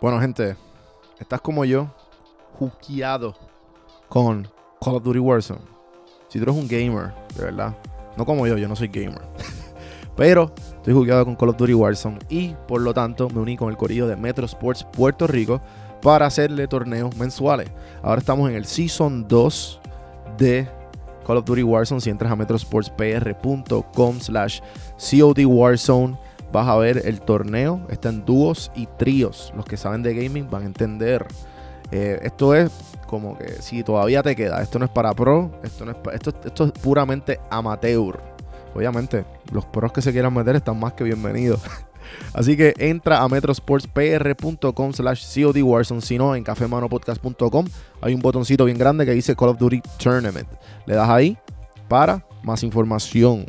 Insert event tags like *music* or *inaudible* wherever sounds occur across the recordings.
Bueno, gente, estás como yo, juqueado con Call of Duty Warzone. Si tú eres un gamer, de verdad, no como yo, yo no soy gamer. *laughs* Pero estoy jugueado con Call of Duty Warzone y por lo tanto me uní con el corillo de Metro Sports Puerto Rico para hacerle torneos mensuales. Ahora estamos en el Season 2 de Call of Duty Warzone. Si entras a metrosportspr.com slash COD Warzone vas a ver el torneo. Está en dúos y tríos. Los que saben de gaming van a entender. Eh, esto es como que si todavía te queda. Esto no es para pro. Esto, no es esto, esto es puramente amateur. Obviamente, los pros que se quieran meter están más que bienvenidos. *laughs* Así que entra a metrosportspr.com slash COD Warzone. Si no, en cafemanopodcast.com hay un botoncito bien grande que dice Call of Duty Tournament. Le das ahí para más información.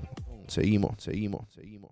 Seguimos, seguimos, seguimos.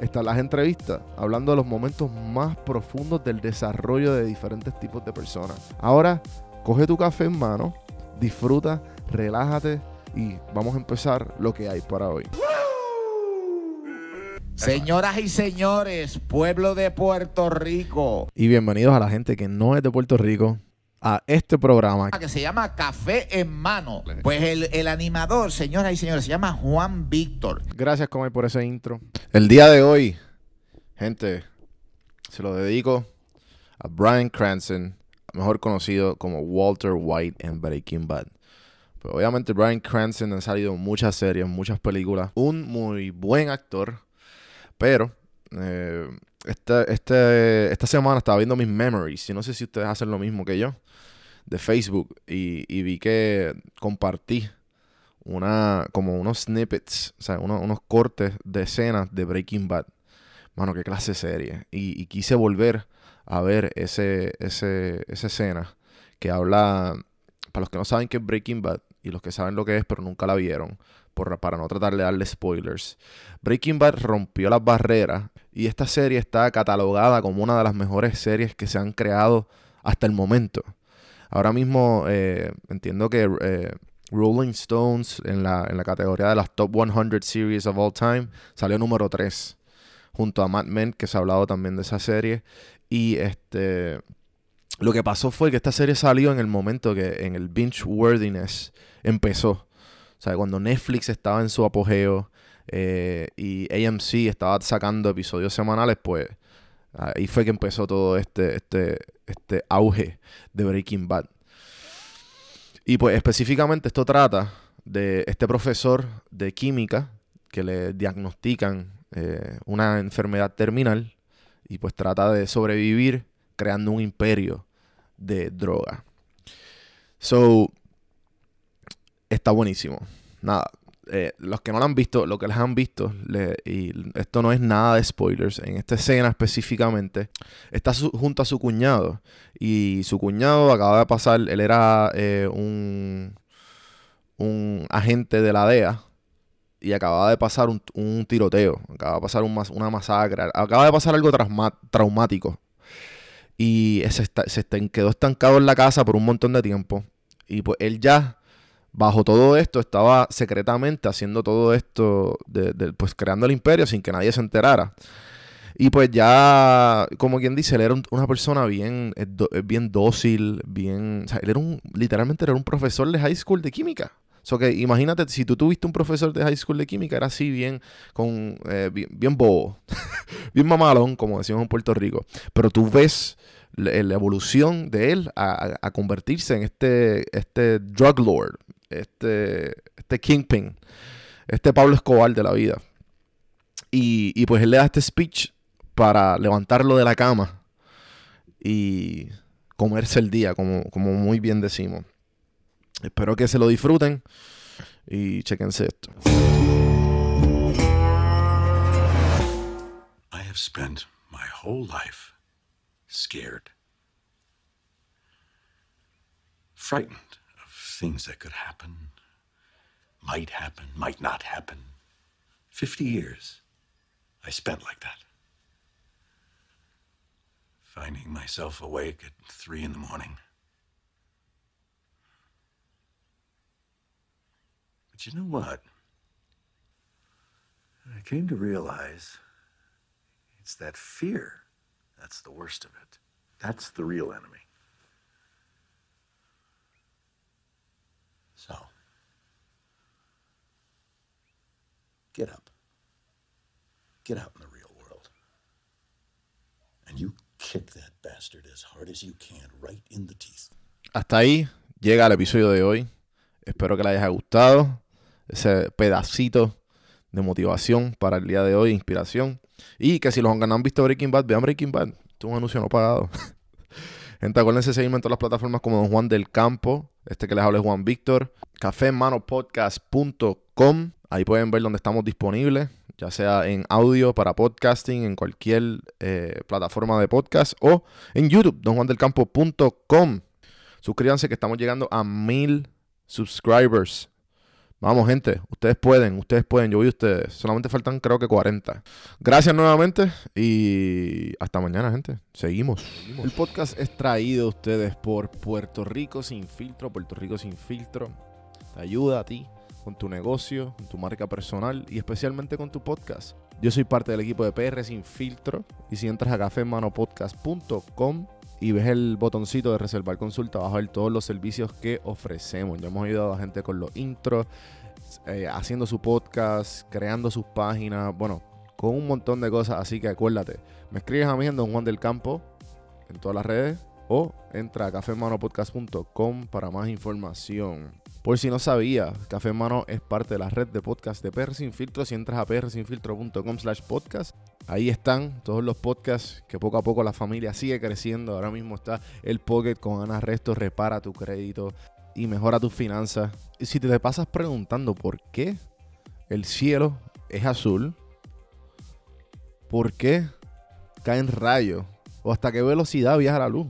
están las entrevistas, hablando de los momentos más profundos del desarrollo de diferentes tipos de personas. Ahora, coge tu café en mano, disfruta, relájate y vamos a empezar lo que hay para hoy. Señoras y señores, pueblo de Puerto Rico. Y bienvenidos a la gente que no es de Puerto Rico a este programa. Que se llama Café en Mano. Pues el, el animador, señoras y señores, se llama Juan Víctor. Gracias, Comay, por ese intro. El día de hoy, gente, se lo dedico a Brian Cranston, mejor conocido como Walter White en Breaking Bad. Pues obviamente Brian Cranston ha salido en muchas series, muchas películas. Un muy buen actor, pero eh, este, este, esta semana estaba viendo mis memories. Y no sé si ustedes hacen lo mismo que yo. De Facebook. Y, y vi que compartí una, como unos snippets, o sea, unos, unos cortes de escenas de Breaking Bad. Mano, qué clase de serie. Y, y quise volver a ver ese, ese, esa escena que habla, para los que no saben qué es Breaking Bad y los que saben lo que es pero nunca la vieron, por, para no tratar de darle spoilers. Breaking Bad rompió las barreras y esta serie está catalogada como una de las mejores series que se han creado hasta el momento. Ahora mismo eh, entiendo que eh, Rolling Stones en la, en la categoría de las Top 100 Series of All Time salió número 3 junto a Mad Men, que se ha hablado también de esa serie. Y este lo que pasó fue que esta serie salió en el momento que en el binge worthiness empezó. O sea, cuando Netflix estaba en su apogeo eh, y AMC estaba sacando episodios semanales, pues ahí fue que empezó todo este, este, este auge de Breaking Bad. Y pues específicamente esto trata de este profesor de química que le diagnostican eh, una enfermedad terminal y pues trata de sobrevivir creando un imperio de droga. So, está buenísimo. Nada, eh, los que no lo han visto, lo que les han visto, y esto no es nada de spoilers, en esta escena específicamente, está junto a su cuñado. Y su cuñado acaba de pasar, él era eh, un, un agente de la DEA. Y acaba de pasar un, un tiroteo, acaba de pasar una masacre, acaba de pasar algo traumático. Y se, está, se está, quedó estancado en la casa por un montón de tiempo. Y pues él ya bajo todo esto estaba secretamente haciendo todo esto, de, de, pues creando el imperio sin que nadie se enterara. Y pues ya, como quien dice, él era un, una persona bien, bien dócil, bien... O sea, él era un, literalmente era un profesor de high school de química. So que imagínate, si tú tuviste un profesor de high school de química, era así bien, con, eh, bien, bien bobo, *laughs* bien mamalón, como decimos en Puerto Rico. Pero tú ves la, la evolución de él a, a, convertirse en este, este drug lord, este, este Kingpin, este Pablo Escobar de la vida. Y, y, pues él le da este speech para levantarlo de la cama y comerse el día, como, como muy bien decimos. Espero que se lo disfruten y chequense esto. I have spent my whole life scared, frightened things that could happen, might happen, might not happen. 50 years I spent like that. Finding myself awake at three in the morning. But you know what? I came to realize it's that fear that's the worst of it. That's the real enemy. Get up. Get out in the real world. And you kick that bastard as hard as you can right in the teeth. Hasta ahí llega el episodio de hoy. Espero que les haya gustado ese pedacito de motivación para el día de hoy, inspiración. Y que si los han visto Breaking Bad, vean Breaking Bad. Esto es un anuncio no pagado. *laughs* Gente, acuérdense seguirme en todas las plataformas como Don Juan del Campo. Este que les habla es Juan Víctor. cafemanopodcast.com. Ahí pueden ver dónde estamos disponibles, ya sea en audio para podcasting, en cualquier eh, plataforma de podcast o en YouTube, donjuandelcampo.com. Suscríbanse que estamos llegando a mil subscribers. Vamos, gente, ustedes pueden, ustedes pueden, yo a ustedes. Solamente faltan creo que 40. Gracias nuevamente y hasta mañana, gente. Seguimos. El podcast es traído a ustedes por Puerto Rico Sin Filtro. Puerto Rico Sin Filtro te ayuda a ti con tu negocio, con tu marca personal y especialmente con tu podcast. Yo soy parte del equipo de PR Sin Filtro y si entras a cafemanopodcast.com y ves el botoncito de reservar consulta, vas a ver todos los servicios que ofrecemos. Ya hemos ayudado a gente con los intros, eh, haciendo su podcast, creando sus páginas, bueno, con un montón de cosas. Así que acuérdate, me escribes a mí en Don Juan del Campo en todas las redes o entra a cafemanopodcast.com para más información. Por si no sabía, Café Mano es parte de la red de podcast de PR Sin Filtro. Si entras a prsinfiltro.com slash podcast, ahí están todos los podcasts que poco a poco la familia sigue creciendo. Ahora mismo está el Pocket con Ana Resto, repara tu crédito y mejora tus finanzas. Y si te pasas preguntando por qué el cielo es azul, por qué caen rayos o hasta qué velocidad viaja la luz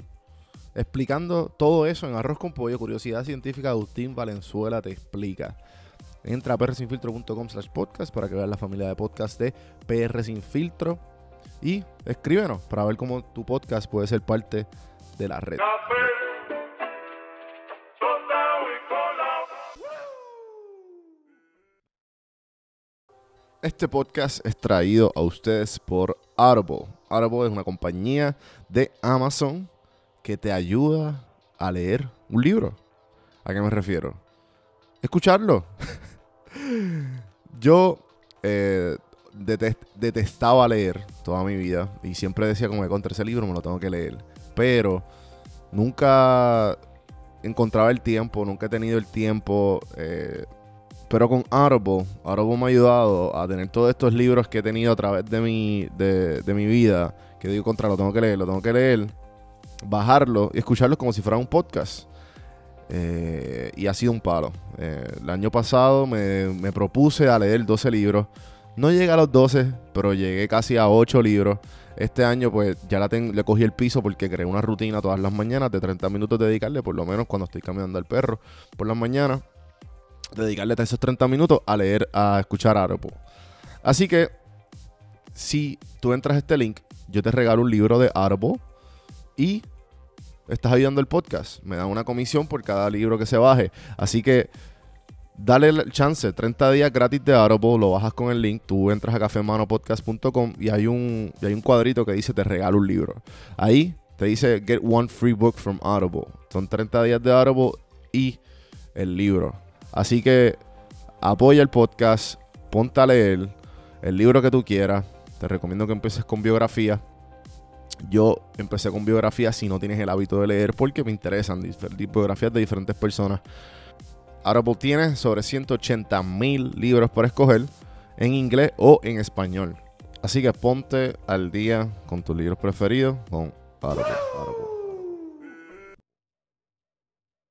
explicando todo eso en Arroz con Pollo, Curiosidad Científica, Agustín Valenzuela te explica. Entra a prsinfiltro.com slash podcast para que veas la familia de podcast de PR Sin Filtro y escríbenos para ver cómo tu podcast puede ser parte de la red. Este podcast es traído a ustedes por Audible. Audible es una compañía de Amazon que te ayuda a leer un libro. ¿A qué me refiero? Escucharlo. *laughs* Yo eh, detestaba leer toda mi vida y siempre decía como que contra ese libro me lo tengo que leer. Pero nunca encontraba el tiempo, nunca he tenido el tiempo. Eh, pero con Audible, Audible me ha ayudado a tener todos estos libros que he tenido a través de mi, de, mi vida. Que digo contra, lo tengo que leer, lo tengo que leer bajarlo y escucharlo como si fuera un podcast. Eh, y ha sido un palo. Eh, el año pasado me, propuse a leer 12 libros. No llegué a los 12, pero llegué casi a 8 libros. Este año pues ya le cogí el piso porque creé una rutina todas las mañanas de 30 minutos dedicarle, por lo menos cuando estoy caminando al perro por las mañanas, dedicarle esos 30 minutos a leer, a escuchar Audible. Así que si tú entras a este link, yo te regalo un libro de Audible y estás ayudando el podcast. Me dan una comisión por cada libro que se baje. Así que dale el chance, 30 días gratis de Audible, lo bajas con el link, tú entras a cafemanopodcast.com y hay un, y hay un cuadrito que dice te regalo un libro. Ahí te dice get one free book from Audible. Son 30 días de Audible y el libro. Así que apoya el podcast, ponte a el libro que tú quieras. Te recomiendo que empieces con biografía yo empecé con biografías si no tienes el hábito de leer porque me interesan biografías de diferentes personas. Audible tiene sobre 180 mil libros para escoger en inglés o en español. Así que ponte al día con tus libros preferidos con Audible.